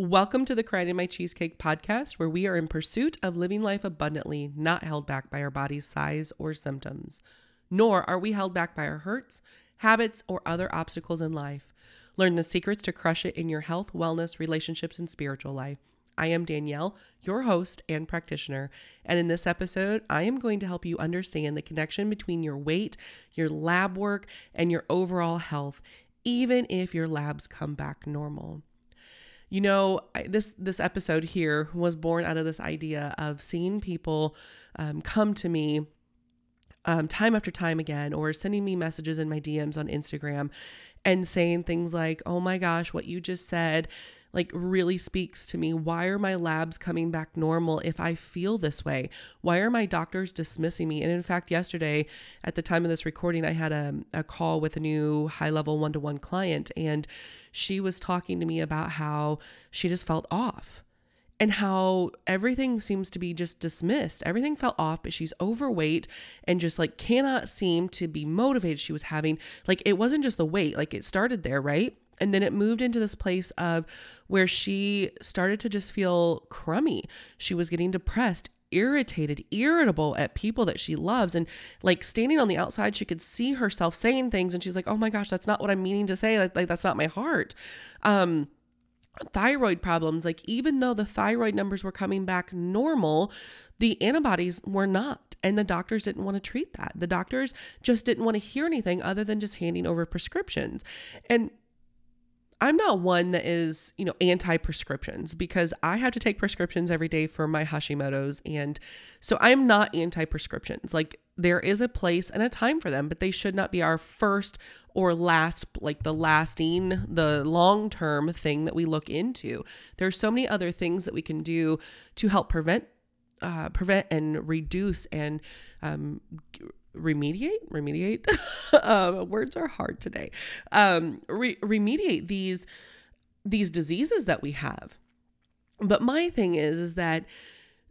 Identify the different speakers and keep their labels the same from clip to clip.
Speaker 1: Welcome to the Crying in My Cheesecake podcast, where we are in pursuit of living life abundantly, not held back by our body's size or symptoms. Nor are we held back by our hurts, habits, or other obstacles in life. Learn the secrets to crush it in your health, wellness, relationships, and spiritual life. I am Danielle, your host and practitioner. And in this episode, I am going to help you understand the connection between your weight, your lab work, and your overall health, even if your labs come back normal. You know, this this episode here was born out of this idea of seeing people um, come to me um, time after time again, or sending me messages in my DMs on Instagram and saying things like, "Oh my gosh, what you just said." Like really speaks to me. Why are my labs coming back normal if I feel this way? Why are my doctors dismissing me? And in fact, yesterday at the time of this recording, I had a, a call with a new high level one to one client, and she was talking to me about how she just felt off and how everything seems to be just dismissed. Everything felt off, but she's overweight and just like cannot seem to be motivated. She was having, like, it wasn't just the weight, like, it started there, right? And then it moved into this place of where she started to just feel crummy. She was getting depressed, irritated, irritable at people that she loves. And like standing on the outside, she could see herself saying things and she's like, oh my gosh, that's not what I'm meaning to say. Like, like that's not my heart. Um, thyroid problems, like even though the thyroid numbers were coming back normal, the antibodies were not. And the doctors didn't want to treat that. The doctors just didn't want to hear anything other than just handing over prescriptions. And I'm not one that is, you know, anti prescriptions because I have to take prescriptions every day for my Hashimoto's. And so I'm not anti prescriptions. Like there is a place and a time for them, but they should not be our first or last, like the lasting, the long term thing that we look into. There's so many other things that we can do to help prevent uh, prevent and reduce and um, remediate remediate? Uh, words are hard today. Um, re- remediate these these diseases that we have. But my thing is is that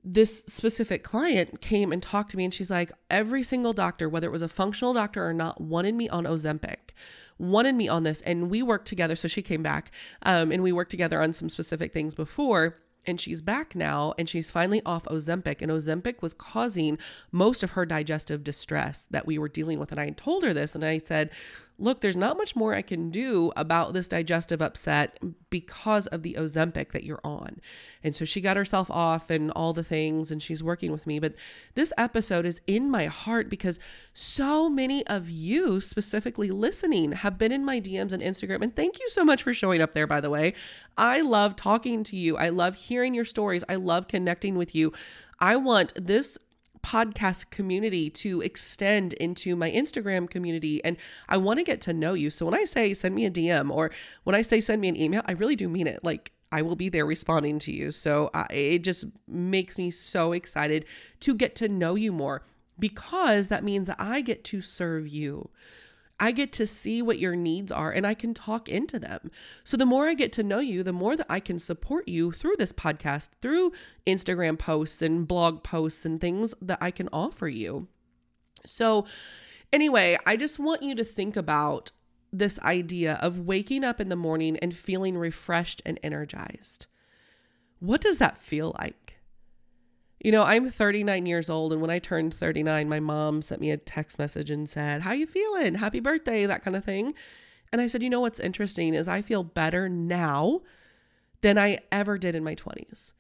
Speaker 1: this specific client came and talked to me and she's like every single doctor whether it was a functional doctor or not wanted me on ozempic wanted me on this. And we worked together. So she came back um, and we worked together on some specific things before and she's back now and she's finally off Ozempic. And Ozempic was causing most of her digestive distress that we were dealing with. And I told her this and I said, look, there's not much more I can do about this digestive upset because of the Ozempic that you're on. And so she got herself off and all the things, and she's working with me. But this episode is in my heart because so many of you, specifically listening, have been in my DMs and Instagram. And thank you so much for showing up there, by the way. I love talking to you, I love hearing your stories, I love connecting with you. I want this podcast community to extend into my Instagram community. And I want to get to know you. So when I say send me a DM or when I say send me an email, I really do mean it. Like, I will be there responding to you. So it just makes me so excited to get to know you more because that means I get to serve you. I get to see what your needs are and I can talk into them. So the more I get to know you, the more that I can support you through this podcast, through Instagram posts and blog posts and things that I can offer you. So, anyway, I just want you to think about this idea of waking up in the morning and feeling refreshed and energized. What does that feel like? You know, I'm 39 years old and when I turned 39, my mom sent me a text message and said, "How you feeling? Happy birthday," that kind of thing. And I said, "You know what's interesting is I feel better now than I ever did in my 20s."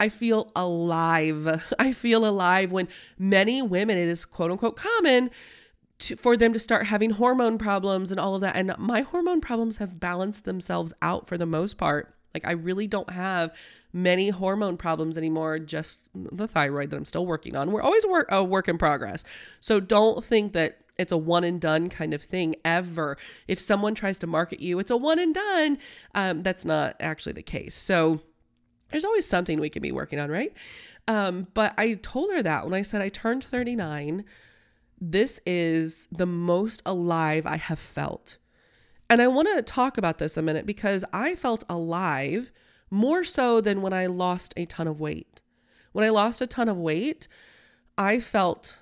Speaker 1: I feel alive. I feel alive when many women it is quote unquote common to, for them to start having hormone problems and all of that. And my hormone problems have balanced themselves out for the most part. Like I really don't have many hormone problems anymore, just the thyroid that I'm still working on. We're always a work in progress. So don't think that it's a one and done kind of thing ever. If someone tries to market you, it's a one and done. Um, that's not actually the case. So there's always something we can be working on, right? Um, but I told her that when I said I turned 39, this is the most alive I have felt. And I want to talk about this a minute because I felt alive more so than when I lost a ton of weight. When I lost a ton of weight, I felt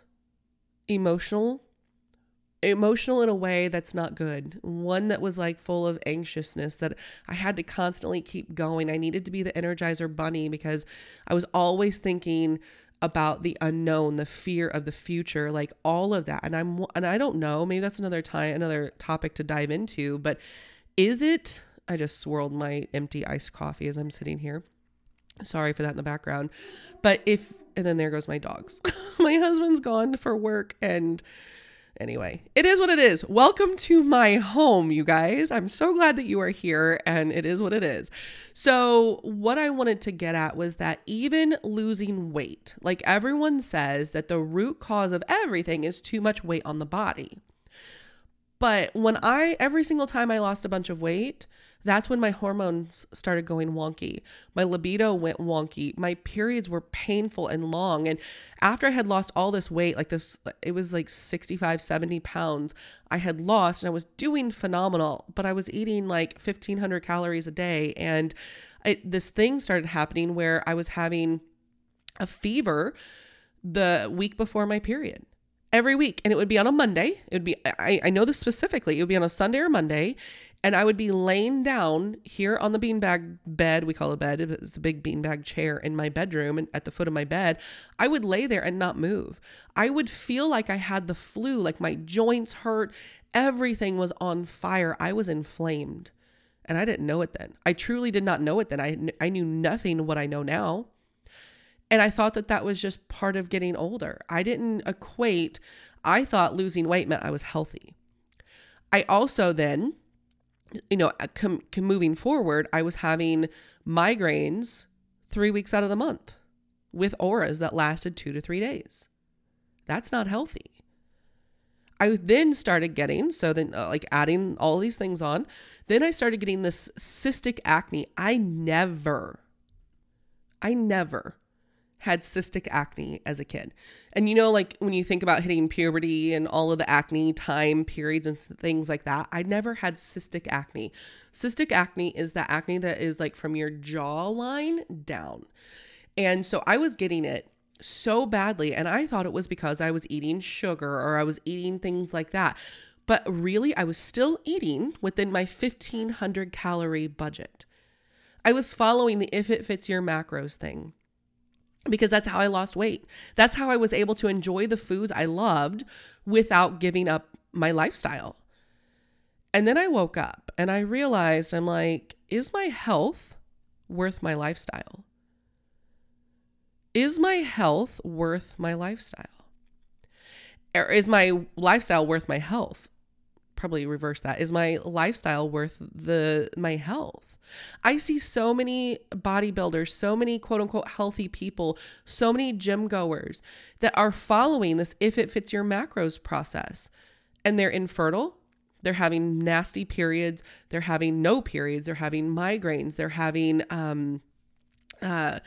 Speaker 1: emotional, emotional in a way that's not good. One that was like full of anxiousness that I had to constantly keep going. I needed to be the energizer bunny because I was always thinking about the unknown, the fear of the future, like all of that. And I'm and I don't know, maybe that's another time another topic to dive into, but is it I just swirled my empty iced coffee as I'm sitting here. Sorry for that in the background. But if and then there goes my dogs. my husband's gone for work and Anyway, it is what it is. Welcome to my home, you guys. I'm so glad that you are here, and it is what it is. So, what I wanted to get at was that even losing weight, like everyone says, that the root cause of everything is too much weight on the body. But when I, every single time I lost a bunch of weight, that's when my hormones started going wonky. My libido went wonky. My periods were painful and long. And after I had lost all this weight, like this, it was like 65, 70 pounds, I had lost and I was doing phenomenal, but I was eating like 1500 calories a day. And it, this thing started happening where I was having a fever the week before my period every week and it would be on a monday it would be I, I know this specifically it would be on a sunday or monday and I would be laying down here on the beanbag bed. We call it a bed. It's a big beanbag chair in my bedroom and at the foot of my bed. I would lay there and not move. I would feel like I had the flu, like my joints hurt. Everything was on fire. I was inflamed. And I didn't know it then. I truly did not know it then. I, I knew nothing what I know now. And I thought that that was just part of getting older. I didn't equate, I thought losing weight meant I was healthy. I also then you know, uh, com- com- moving forward, I was having migraines three weeks out of the month with auras that lasted two to three days. That's not healthy. I then started getting, so then uh, like adding all these things on, then I started getting this cystic acne. I never, I never had cystic acne as a kid. And you know, like when you think about hitting puberty and all of the acne time periods and things like that, I never had cystic acne. Cystic acne is the acne that is like from your jawline down. And so I was getting it so badly. And I thought it was because I was eating sugar or I was eating things like that. But really, I was still eating within my 1500 calorie budget. I was following the if it fits your macros thing because that's how I lost weight. That's how I was able to enjoy the foods I loved without giving up my lifestyle. And then I woke up and I realized I'm like, is my health worth my lifestyle? Is my health worth my lifestyle? Or is my lifestyle worth my health? Probably reverse that. Is my lifestyle worth the my health? I see so many bodybuilders, so many quote unquote healthy people, so many gym goers that are following this if it fits your macros process and they're infertile. They're having nasty periods. They're having no periods. They're having migraines. They're having um, uh,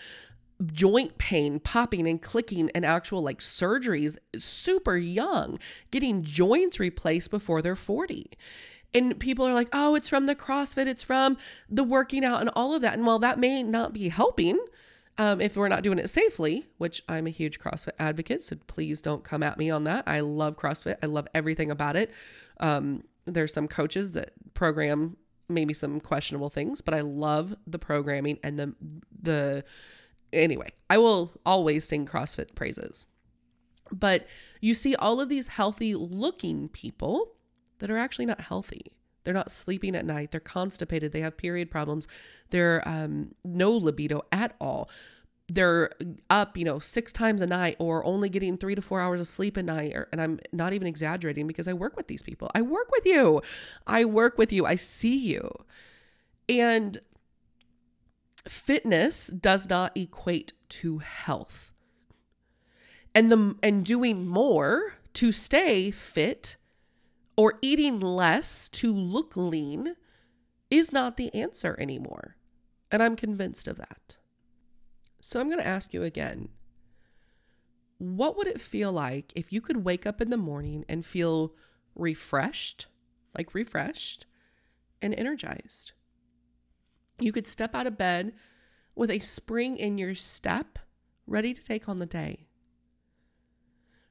Speaker 1: joint pain, popping and clicking, and actual like surgeries super young, getting joints replaced before they're 40 and people are like, oh, it's from the CrossFit, it's from the working out and all of that. And while that may not be helping, um, if we're not doing it safely, which I'm a huge CrossFit advocate, so please don't come at me on that. I love CrossFit, I love everything about it. Um, there's some coaches that program maybe some questionable things, but I love the programming and the the anyway. I will always sing CrossFit praises. But you see all of these healthy looking people that are actually not healthy. They're not sleeping at night. They're constipated. They have period problems. They're um, no libido at all. They're up, you know, six times a night or only getting three to four hours of sleep a night. Or, and I'm not even exaggerating because I work with these people. I work with you. I work with you. I see you. And fitness does not equate to health. And the and doing more to stay fit or eating less to look lean is not the answer anymore. And I'm convinced of that. So I'm going to ask you again what would it feel like if you could wake up in the morning and feel refreshed, like refreshed and energized? You could step out of bed with a spring in your step, ready to take on the day.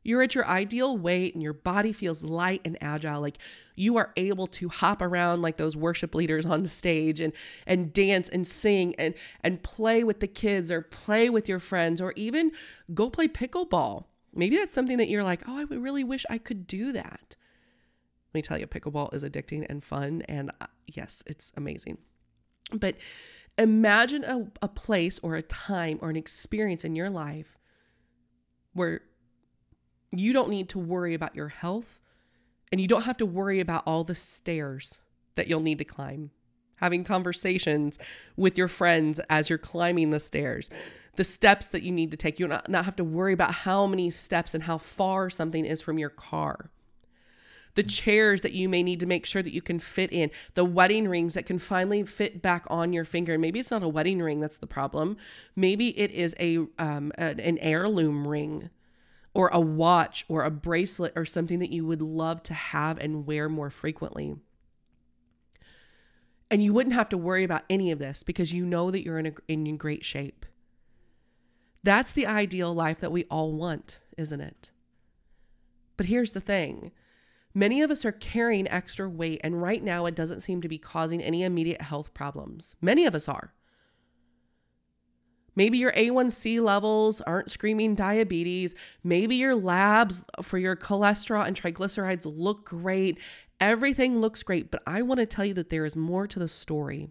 Speaker 1: You're at your ideal weight and your body feels light and agile. Like you are able to hop around like those worship leaders on the stage and and dance and sing and and play with the kids or play with your friends or even go play pickleball. Maybe that's something that you're like, "Oh, I really wish I could do that." Let me tell you, pickleball is addicting and fun and uh, yes, it's amazing. But imagine a, a place or a time or an experience in your life where you don't need to worry about your health and you don't have to worry about all the stairs that you'll need to climb. Having conversations with your friends as you're climbing the stairs, the steps that you need to take. You don't not have to worry about how many steps and how far something is from your car. The chairs that you may need to make sure that you can fit in, the wedding rings that can finally fit back on your finger. And maybe it's not a wedding ring that's the problem. Maybe it is a um, an heirloom ring or a watch or a bracelet or something that you would love to have and wear more frequently. And you wouldn't have to worry about any of this because you know that you're in, a, in great shape. That's the ideal life that we all want, isn't it? But here's the thing many of us are carrying extra weight, and right now it doesn't seem to be causing any immediate health problems. Many of us are. Maybe your A1C levels aren't screaming diabetes. Maybe your labs for your cholesterol and triglycerides look great. Everything looks great, but I want to tell you that there is more to the story.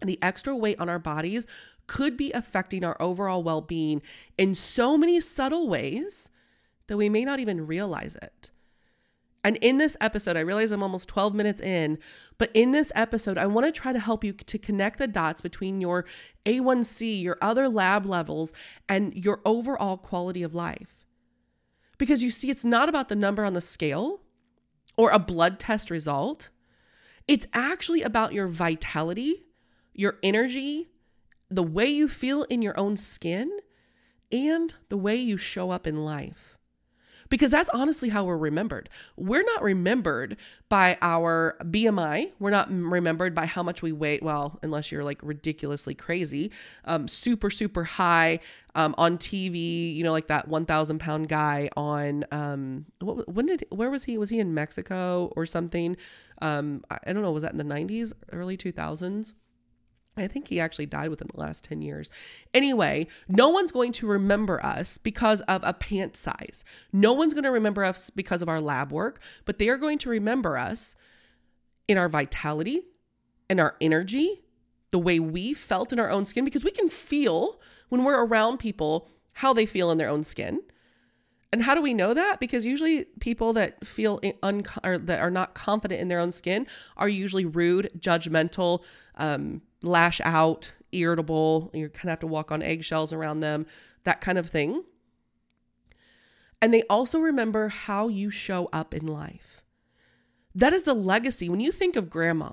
Speaker 1: The extra weight on our bodies could be affecting our overall well being in so many subtle ways that we may not even realize it. And in this episode, I realize I'm almost 12 minutes in, but in this episode, I want to try to help you to connect the dots between your A1C, your other lab levels, and your overall quality of life. Because you see, it's not about the number on the scale or a blood test result, it's actually about your vitality, your energy, the way you feel in your own skin, and the way you show up in life because that's honestly how we're remembered. We're not remembered by our BMI. We're not remembered by how much we weigh. Well, unless you're like ridiculously crazy, um, super, super high um, on TV, you know, like that 1,000 pound guy on, um, what, when did, where was he? Was he in Mexico or something? Um, I don't know. Was that in the 90s, early 2000s? I think he actually died within the last 10 years. Anyway, no one's going to remember us because of a pant size. No one's going to remember us because of our lab work, but they are going to remember us in our vitality and our energy, the way we felt in our own skin, because we can feel when we're around people how they feel in their own skin. And how do we know that? Because usually people that feel un- or that are not confident in their own skin are usually rude, judgmental, um, lash out, irritable. You kind of have to walk on eggshells around them, that kind of thing. And they also remember how you show up in life. That is the legacy. When you think of grandma,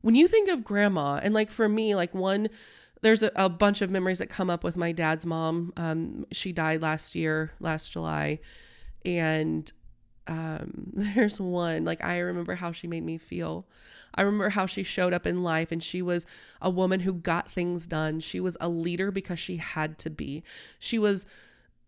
Speaker 1: when you think of grandma, and like for me, like one, there's a, a bunch of memories that come up with my dad's mom. Um, she died last year, last July. And um, there's one, like I remember how she made me feel. I remember how she showed up in life and she was a woman who got things done. She was a leader because she had to be. She was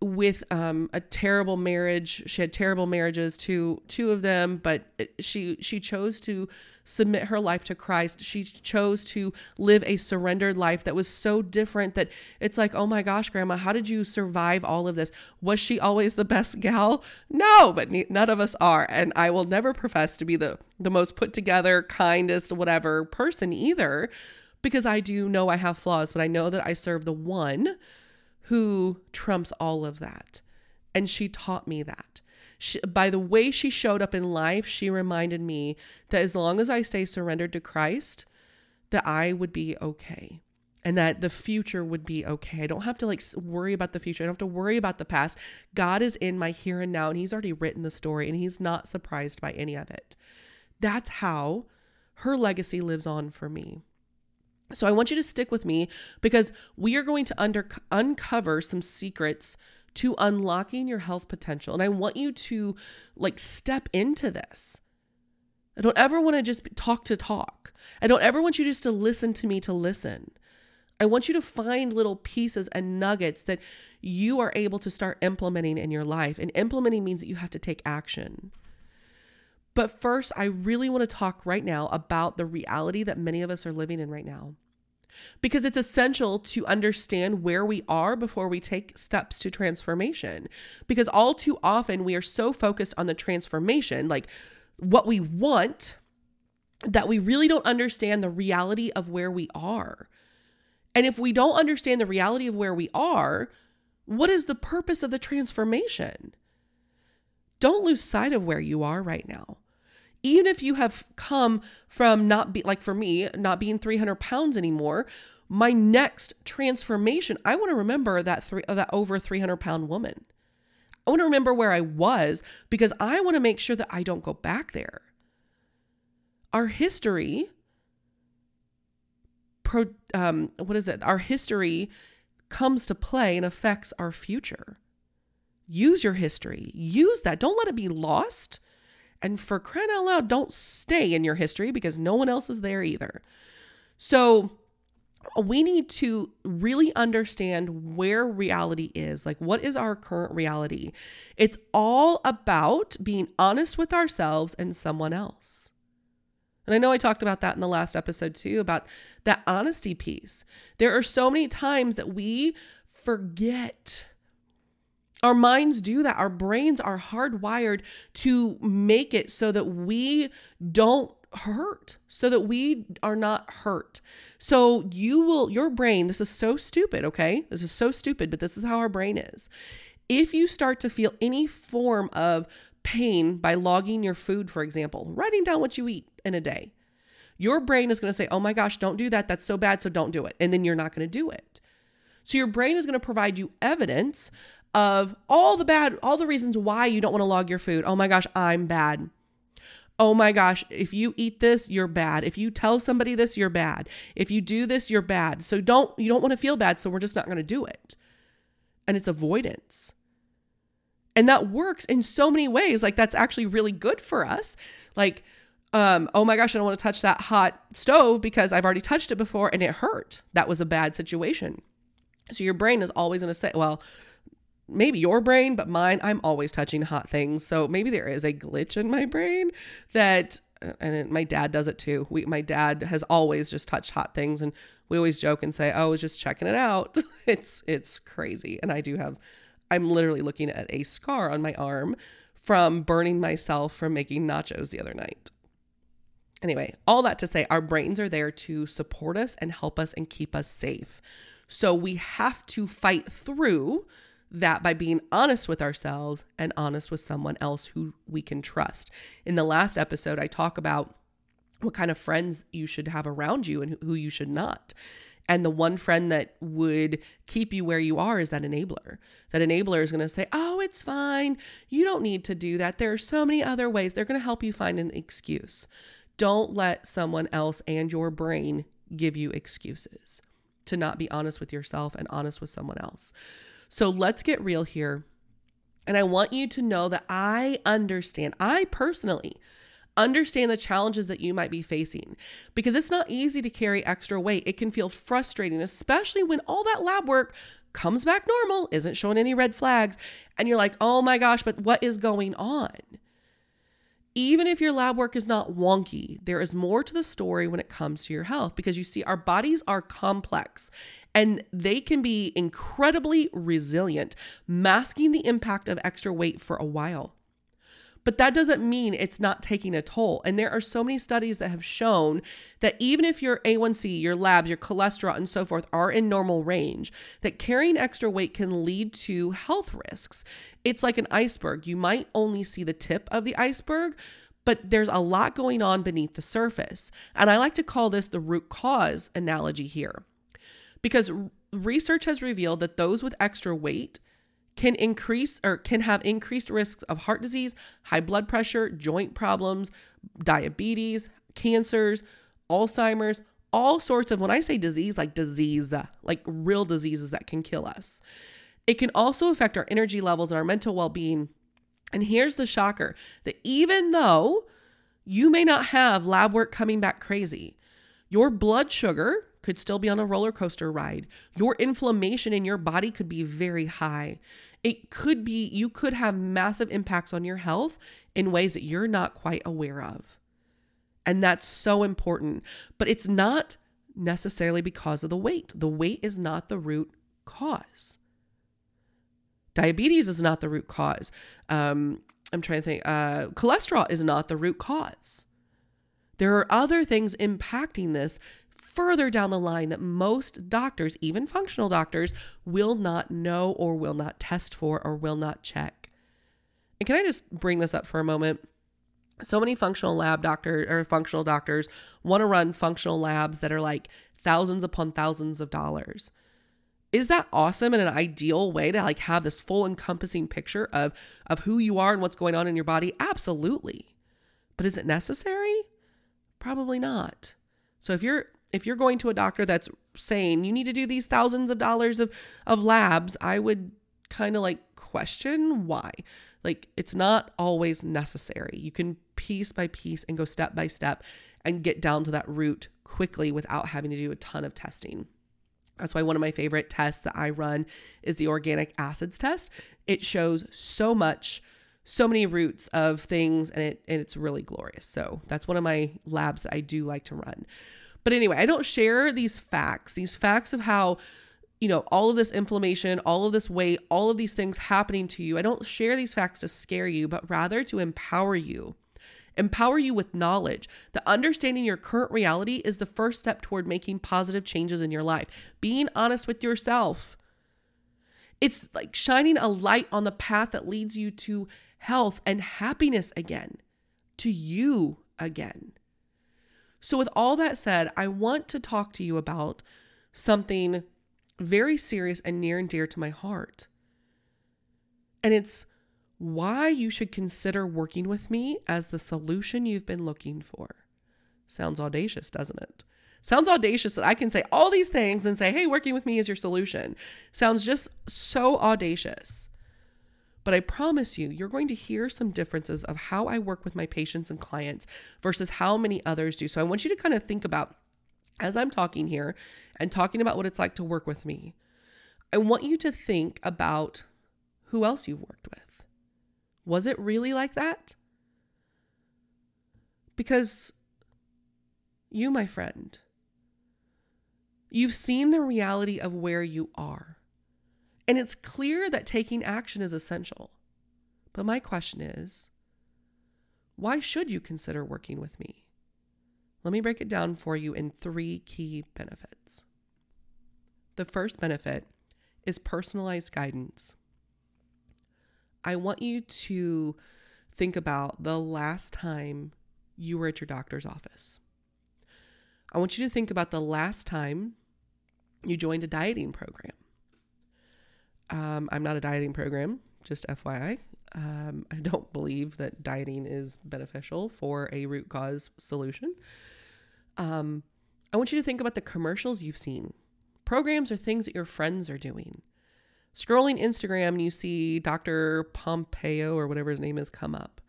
Speaker 1: with um, a terrible marriage. She had terrible marriages to two of them, but she she chose to submit her life to Christ. She chose to live a surrendered life that was so different that it's like, oh my gosh, grandma, how did you survive all of this? Was she always the best gal? No, but none of us are. And I will never profess to be the, the most put together, kindest, whatever person either, because I do know I have flaws, but I know that I serve the one who trumps all of that. And she taught me that. She, by the way she showed up in life, she reminded me that as long as I stay surrendered to Christ, that I would be okay and that the future would be okay. I don't have to like worry about the future. I don't have to worry about the past. God is in my here and now and he's already written the story and he's not surprised by any of it. That's how her legacy lives on for me. So I want you to stick with me because we are going to under uncover some secrets to unlocking your health potential. And I want you to like step into this. I don't ever want to just talk to talk. I don't ever want you just to listen to me to listen. I want you to find little pieces and nuggets that you are able to start implementing in your life. And implementing means that you have to take action. But first, I really want to talk right now about the reality that many of us are living in right now. Because it's essential to understand where we are before we take steps to transformation. Because all too often we are so focused on the transformation, like what we want, that we really don't understand the reality of where we are. And if we don't understand the reality of where we are, what is the purpose of the transformation? Don't lose sight of where you are right now. Even if you have come from not be like for me, not being 300 pounds anymore, my next transformation, I want to remember that three, that over 300 pound woman. I want to remember where I was because I want to make sure that I don't go back there. Our history, pro, um, what is it? Our history comes to play and affects our future. Use your history. Use that. Don't let it be lost. And for crying out loud, don't stay in your history because no one else is there either. So we need to really understand where reality is. Like, what is our current reality? It's all about being honest with ourselves and someone else. And I know I talked about that in the last episode too, about that honesty piece. There are so many times that we forget. Our minds do that. Our brains are hardwired to make it so that we don't hurt, so that we are not hurt. So you will, your brain, this is so stupid, okay? This is so stupid, but this is how our brain is. If you start to feel any form of pain by logging your food, for example, writing down what you eat in a day, your brain is going to say, oh my gosh, don't do that. That's so bad. So don't do it. And then you're not going to do it. So your brain is going to provide you evidence of all the bad, all the reasons why you don't want to log your food. Oh my gosh, I'm bad. Oh my gosh, if you eat this, you're bad. If you tell somebody this, you're bad. If you do this, you're bad. So don't, you don't want to feel bad. So we're just not going to do it. And it's avoidance. And that works in so many ways. Like that's actually really good for us. Like, um, oh my gosh, I don't want to touch that hot stove because I've already touched it before and it hurt. That was a bad situation. So your brain is always going to say, well, maybe your brain, but mine, I'm always touching hot things. So maybe there is a glitch in my brain that, uh, and my dad does it too. We, my dad has always just touched hot things, and we always joke and say, "Oh, I was just checking it out." it's it's crazy, and I do have. I'm literally looking at a scar on my arm from burning myself from making nachos the other night. Anyway, all that to say, our brains are there to support us and help us and keep us safe. So we have to fight through that by being honest with ourselves and honest with someone else who we can trust. In the last episode, I talk about what kind of friends you should have around you and who you should not. And the one friend that would keep you where you are is that enabler. That enabler is going to say, Oh, it's fine. You don't need to do that. There are so many other ways. They're going to help you find an excuse. Don't let someone else and your brain give you excuses to not be honest with yourself and honest with someone else. So let's get real here. And I want you to know that I understand, I personally understand the challenges that you might be facing because it's not easy to carry extra weight. It can feel frustrating, especially when all that lab work comes back normal, isn't showing any red flags, and you're like, oh my gosh, but what is going on? Even if your lab work is not wonky, there is more to the story when it comes to your health because you see, our bodies are complex and they can be incredibly resilient, masking the impact of extra weight for a while. But that doesn't mean it's not taking a toll. And there are so many studies that have shown that even if your A1C, your labs, your cholesterol, and so forth are in normal range, that carrying extra weight can lead to health risks. It's like an iceberg. You might only see the tip of the iceberg, but there's a lot going on beneath the surface. And I like to call this the root cause analogy here because research has revealed that those with extra weight can increase or can have increased risks of heart disease, high blood pressure, joint problems, diabetes, cancers, Alzheimer's, all sorts of when I say disease, like disease, like real diseases that can kill us. It can also affect our energy levels and our mental well being. And here's the shocker that even though you may not have lab work coming back crazy, Your blood sugar could still be on a roller coaster ride. Your inflammation in your body could be very high. It could be, you could have massive impacts on your health in ways that you're not quite aware of. And that's so important. But it's not necessarily because of the weight. The weight is not the root cause. Diabetes is not the root cause. Um, I'm trying to think. Uh, cholesterol is not the root cause. There are other things impacting this further down the line that most doctors, even functional doctors, will not know or will not test for or will not check. And can I just bring this up for a moment? So many functional lab doctors or functional doctors want to run functional labs that are like thousands upon thousands of dollars. Is that awesome and an ideal way to like have this full encompassing picture of of who you are and what's going on in your body? Absolutely. But is it necessary? Probably not. So if you're if you're going to a doctor that's saying you need to do these thousands of dollars of of labs, I would kind of like question why. Like it's not always necessary. You can piece by piece and go step by step and get down to that root quickly without having to do a ton of testing. That's why one of my favorite tests that I run is the organic acids test. It shows so much, so many roots of things, and it and it's really glorious. So that's one of my labs that I do like to run. But anyway, I don't share these facts, these facts of how, you know, all of this inflammation, all of this weight, all of these things happening to you. I don't share these facts to scare you, but rather to empower you. Empower you with knowledge that understanding your current reality is the first step toward making positive changes in your life. Being honest with yourself. It's like shining a light on the path that leads you to health and happiness again, to you again. So, with all that said, I want to talk to you about something very serious and near and dear to my heart. And it's why you should consider working with me as the solution you've been looking for. Sounds audacious, doesn't it? Sounds audacious that I can say all these things and say, hey, working with me is your solution. Sounds just so audacious. But I promise you, you're going to hear some differences of how I work with my patients and clients versus how many others do. So I want you to kind of think about as I'm talking here and talking about what it's like to work with me. I want you to think about who else you've worked with. Was it really like that? Because you, my friend, you've seen the reality of where you are. And it's clear that taking action is essential. But my question is why should you consider working with me? Let me break it down for you in three key benefits. The first benefit is personalized guidance. I want you to think about the last time you were at your doctor's office. I want you to think about the last time you joined a dieting program. Um, I'm not a dieting program, just FYI. Um, I don't believe that dieting is beneficial for a root cause solution. Um, I want you to think about the commercials you've seen. Programs are things that your friends are doing. Scrolling Instagram and you see Dr. Pompeo or whatever his name is come up,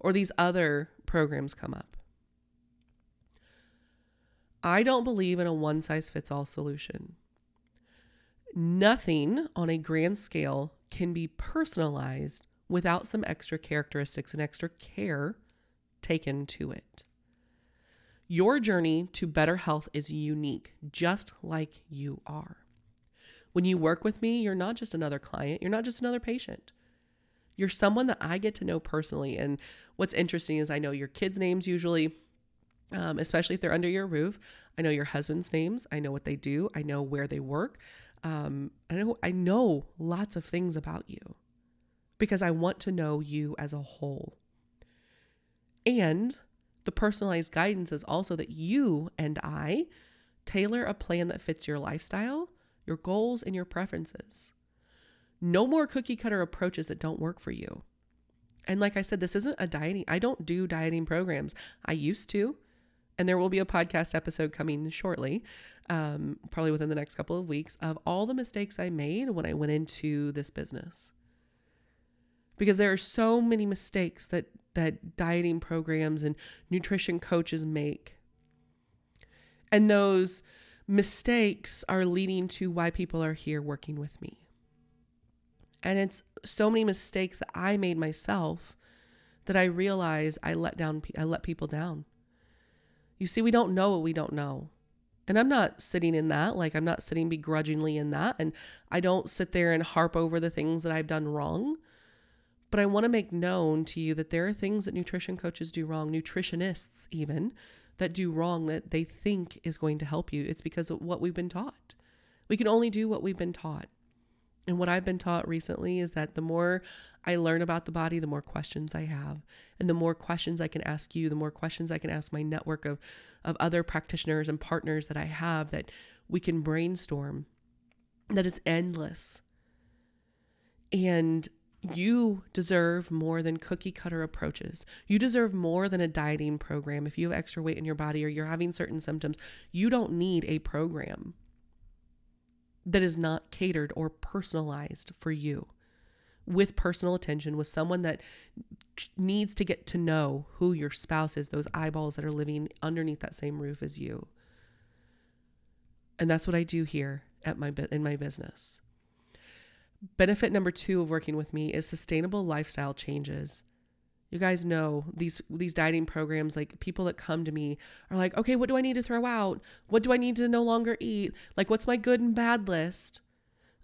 Speaker 1: or these other programs come up. I don't believe in a one size fits all solution. Nothing on a grand scale can be personalized without some extra characteristics and extra care taken to it. Your journey to better health is unique, just like you are. When you work with me, you're not just another client, you're not just another patient. You're someone that I get to know personally. And what's interesting is I know your kids' names usually, um, especially if they're under your roof. I know your husband's names. I know what they do. I know where they work. Um, I know I know lots of things about you because I want to know you as a whole. And the personalized guidance is also that you and I tailor a plan that fits your lifestyle, your goals, and your preferences. No more cookie cutter approaches that don't work for you. And like I said, this isn't a dieting. I don't do dieting programs. I used to, and there will be a podcast episode coming shortly um, probably within the next couple of weeks, of all the mistakes I made when I went into this business. Because there are so many mistakes that that dieting programs and nutrition coaches make. And those mistakes are leading to why people are here working with me. And it's so many mistakes that I made myself that I realize I let down I let people down. You see, we don't know what we don't know. And I'm not sitting in that, like I'm not sitting begrudgingly in that. And I don't sit there and harp over the things that I've done wrong. But I want to make known to you that there are things that nutrition coaches do wrong, nutritionists even, that do wrong that they think is going to help you. It's because of what we've been taught. We can only do what we've been taught. And what I've been taught recently is that the more I learn about the body, the more questions I have. And the more questions I can ask you, the more questions I can ask my network of, of other practitioners and partners that I have that we can brainstorm, that it's endless. And you deserve more than cookie cutter approaches. You deserve more than a dieting program. If you have extra weight in your body or you're having certain symptoms, you don't need a program that is not catered or personalized for you with personal attention with someone that needs to get to know who your spouse is, those eyeballs that are living underneath that same roof as you. And that's what I do here at my in my business. Benefit number 2 of working with me is sustainable lifestyle changes. You guys know these these dieting programs like people that come to me are like, "Okay, what do I need to throw out? What do I need to no longer eat? Like what's my good and bad list?"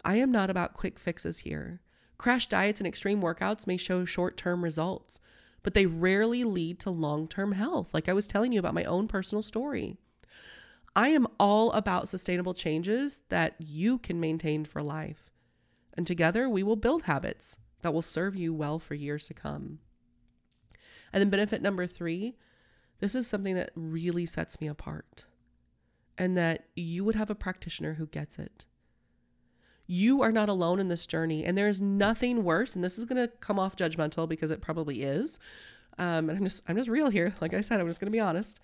Speaker 1: I am not about quick fixes here. Crash diets and extreme workouts may show short-term results, but they rarely lead to long-term health, like I was telling you about my own personal story. I am all about sustainable changes that you can maintain for life. And together we will build habits that will serve you well for years to come. And then benefit number three this is something that really sets me apart, and that you would have a practitioner who gets it. You are not alone in this journey, and there's nothing worse. And this is going to come off judgmental because it probably is. Um, and I'm just, I'm just real here. Like I said, I'm just going to be honest.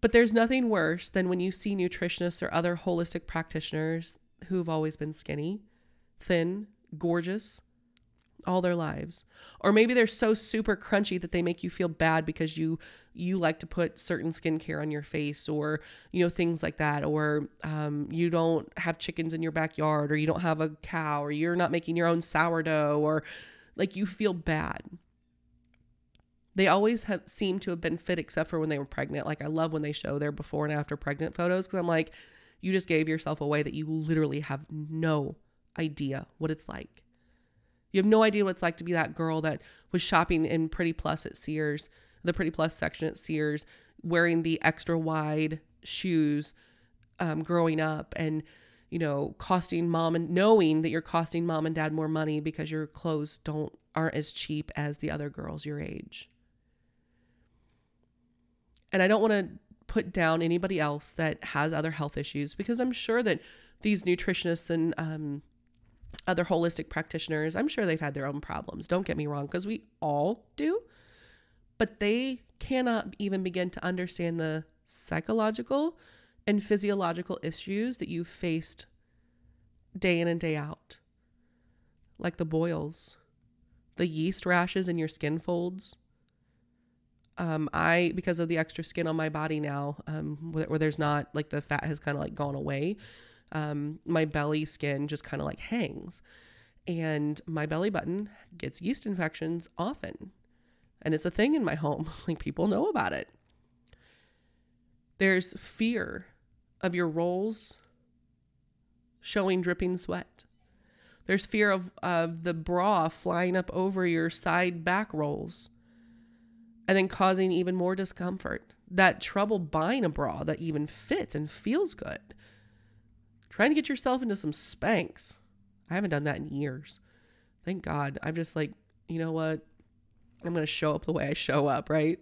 Speaker 1: But there's nothing worse than when you see nutritionists or other holistic practitioners who've always been skinny, thin, gorgeous, all their lives. Or maybe they're so super crunchy that they make you feel bad because you you like to put certain skincare on your face or you know things like that. Or um, you don't have chickens in your backyard or you don't have a cow or you're not making your own sourdough or like you feel bad. They always have seemed to have been fit except for when they were pregnant. Like i love when they show their before and after pregnant photos because i'm like you just gave yourself away that you literally have no idea what it's like you have no idea what it's like to be that girl that was shopping in Pretty Plus at Sears, the Pretty Plus section at Sears, wearing the extra wide shoes um, growing up and, you know, costing mom and knowing that you're costing mom and dad more money because your clothes don't aren't as cheap as the other girls your age. And I don't want to put down anybody else that has other health issues because I'm sure that these nutritionists and um, other holistic practitioners, I'm sure they've had their own problems. Don't get me wrong, because we all do. But they cannot even begin to understand the psychological and physiological issues that you've faced day in and day out, like the boils, the yeast rashes in your skin folds. Um, I because of the extra skin on my body now, um, where, where there's not like the fat has kind of like gone away um, my belly skin just kind of like hangs. And my belly button gets yeast infections often. And it's a thing in my home. like people know about it. There's fear of your rolls showing dripping sweat. There's fear of, of the bra flying up over your side back rolls and then causing even more discomfort. That trouble buying a bra that even fits and feels good trying to get yourself into some Spanx. I haven't done that in years. Thank God. I'm just like, you know what? I'm going to show up the way I show up, right?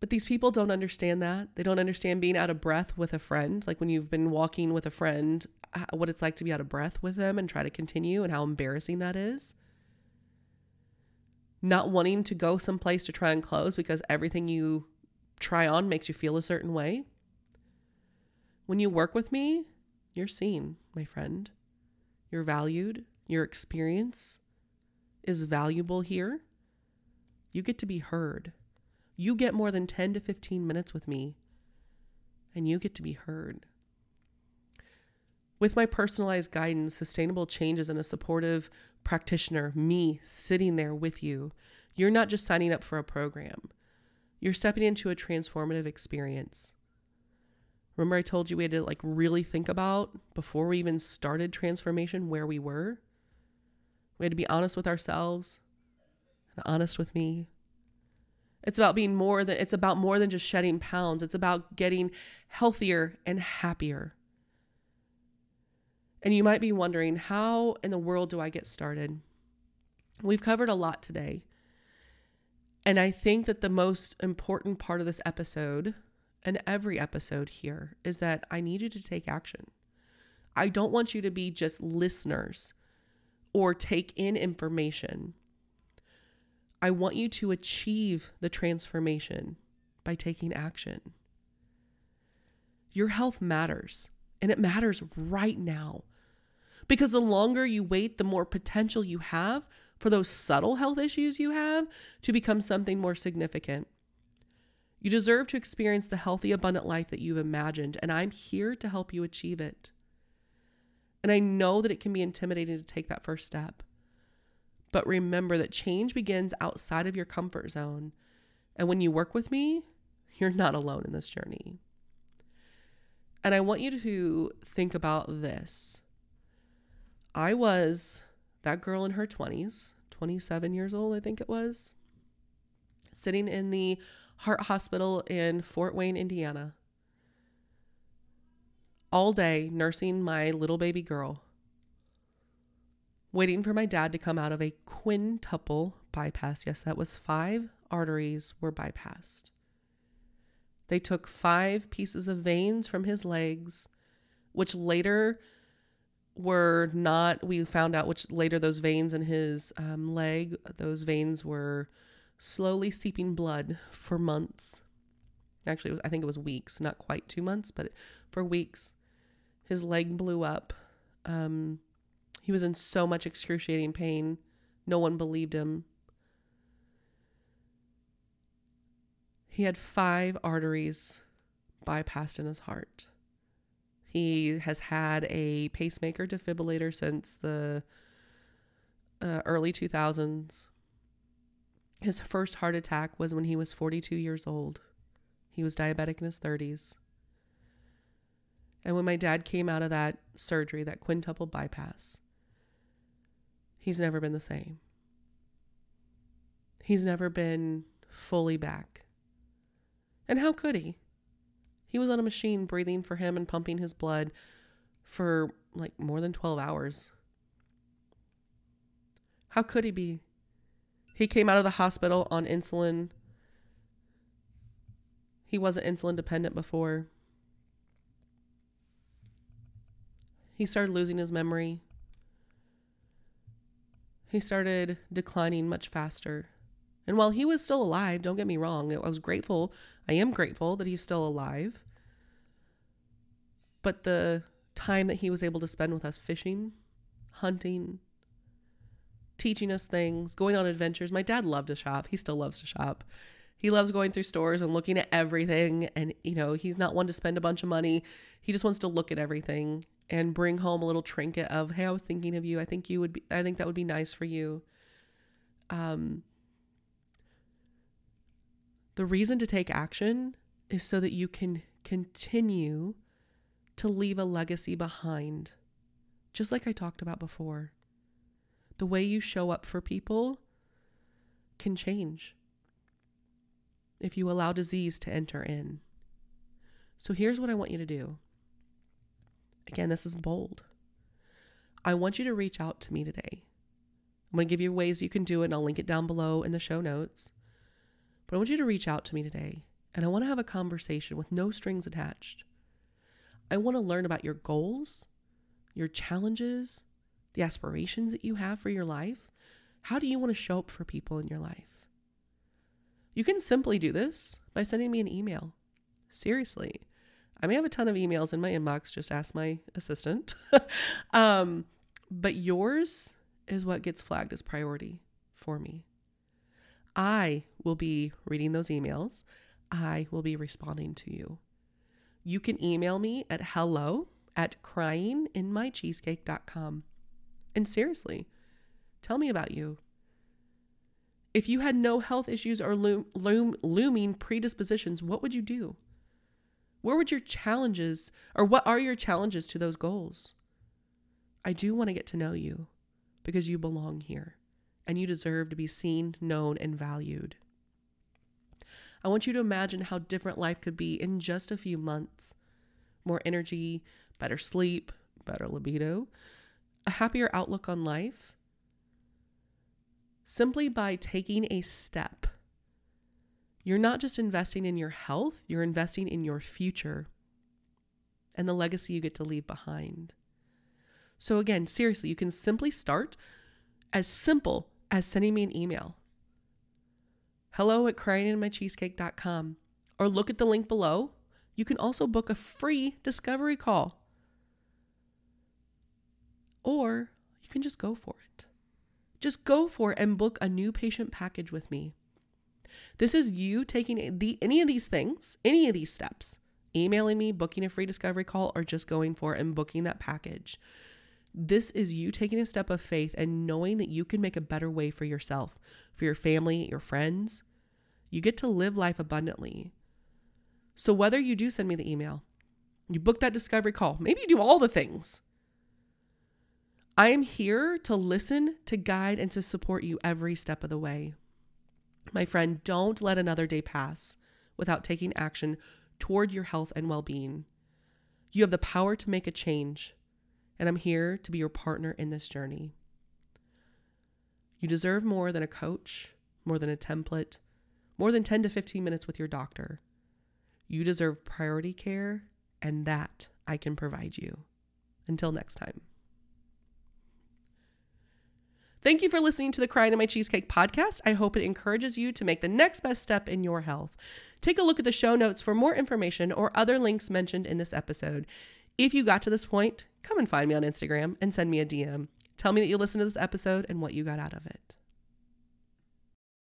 Speaker 1: But these people don't understand that. They don't understand being out of breath with a friend. Like when you've been walking with a friend, what it's like to be out of breath with them and try to continue and how embarrassing that is. Not wanting to go someplace to try and close because everything you try on makes you feel a certain way. When you work with me, you're seen, my friend. You're valued. Your experience is valuable here. You get to be heard. You get more than 10 to 15 minutes with me, and you get to be heard. With my personalized guidance, sustainable changes, and a supportive practitioner, me sitting there with you, you're not just signing up for a program, you're stepping into a transformative experience. Remember, I told you we had to like really think about before we even started transformation where we were? We had to be honest with ourselves and honest with me. It's about being more than it's about more than just shedding pounds. It's about getting healthier and happier. And you might be wondering, how in the world do I get started? We've covered a lot today. And I think that the most important part of this episode and every episode here is that I need you to take action. I don't want you to be just listeners or take in information. I want you to achieve the transformation by taking action. Your health matters, and it matters right now. Because the longer you wait, the more potential you have for those subtle health issues you have to become something more significant. You deserve to experience the healthy, abundant life that you've imagined, and I'm here to help you achieve it. And I know that it can be intimidating to take that first step. But remember that change begins outside of your comfort zone. And when you work with me, you're not alone in this journey. And I want you to think about this. I was that girl in her 20s, 27 years old, I think it was, sitting in the Heart Hospital in Fort Wayne, Indiana. All day nursing my little baby girl, waiting for my dad to come out of a quintuple bypass. Yes, that was five arteries were bypassed. They took five pieces of veins from his legs, which later were not, we found out which later those veins in his um, leg, those veins were slowly seeping blood for months. Actually, I think it was weeks, not quite two months, but for weeks. His leg blew up. Um, he was in so much excruciating pain. No one believed him. He had five arteries bypassed in his heart. He has had a pacemaker defibrillator since the uh, early 2000s. His first heart attack was when he was 42 years old. He was diabetic in his 30s. And when my dad came out of that surgery, that quintuple bypass, he's never been the same. He's never been fully back. And how could he? He was on a machine breathing for him and pumping his blood for like more than 12 hours. How could he be he came out of the hospital on insulin. He wasn't insulin dependent before. He started losing his memory. He started declining much faster. And while he was still alive, don't get me wrong, I was grateful. I am grateful that he's still alive. But the time that he was able to spend with us fishing, hunting, teaching us things, going on adventures. My dad loved to shop. He still loves to shop. He loves going through stores and looking at everything. And, you know, he's not one to spend a bunch of money. He just wants to look at everything and bring home a little trinket of, hey, I was thinking of you. I think you would be, I think that would be nice for you. Um, the reason to take action is so that you can continue to leave a legacy behind, just like I talked about before the way you show up for people can change if you allow disease to enter in. So here's what I want you to do. Again, this is bold. I want you to reach out to me today. I'm going to give you ways you can do it, and I'll link it down below in the show notes. But I want you to reach out to me today, and I want to have a conversation with no strings attached. I want to learn about your goals, your challenges, the aspirations that you have for your life? How do you want to show up for people in your life? You can simply do this by sending me an email. Seriously. I may have a ton of emails in my inbox, just ask my assistant. um, but yours is what gets flagged as priority for me. I will be reading those emails. I will be responding to you. You can email me at hello at cryinginmycheesecake.com. And seriously, tell me about you. If you had no health issues or loom, loom, looming predispositions, what would you do? Where would your challenges, or what are your challenges to those goals? I do want to get to know you because you belong here and you deserve to be seen, known, and valued. I want you to imagine how different life could be in just a few months more energy, better sleep, better libido, a happier outlook on life, simply by taking a step. You're not just investing in your health, you're investing in your future and the legacy you get to leave behind. So, again, seriously, you can simply start as simple as sending me an email. Hello at cryinginmycheesecake.com or look at the link below. You can also book a free discovery call. Or you can just go for it. Just go for it and book a new patient package with me. This is you taking the any of these things, any of these steps, emailing me, booking a free discovery call, or just going for it and booking that package. This is you taking a step of faith and knowing that you can make a better way for yourself, for your family, your friends. You get to live life abundantly. So, whether you do send me the email, you book that discovery call, maybe you do all the things, I am here to listen, to guide, and to support you every step of the way. My friend, don't let another day pass without taking action toward your health and well being. You have the power to make a change, and I'm here to be your partner in this journey. You deserve more than a coach, more than a template, more than 10 to 15 minutes with your doctor. You deserve priority care, and that I can provide you. Until next time. Thank you for listening to the Crying in My Cheesecake podcast. I hope it encourages you to make the next best step in your health. Take a look at the show notes for more information or other links mentioned in this episode. If you got to this point, come and find me on Instagram and send me a DM. Tell me that you listened to this episode and what you got out of it.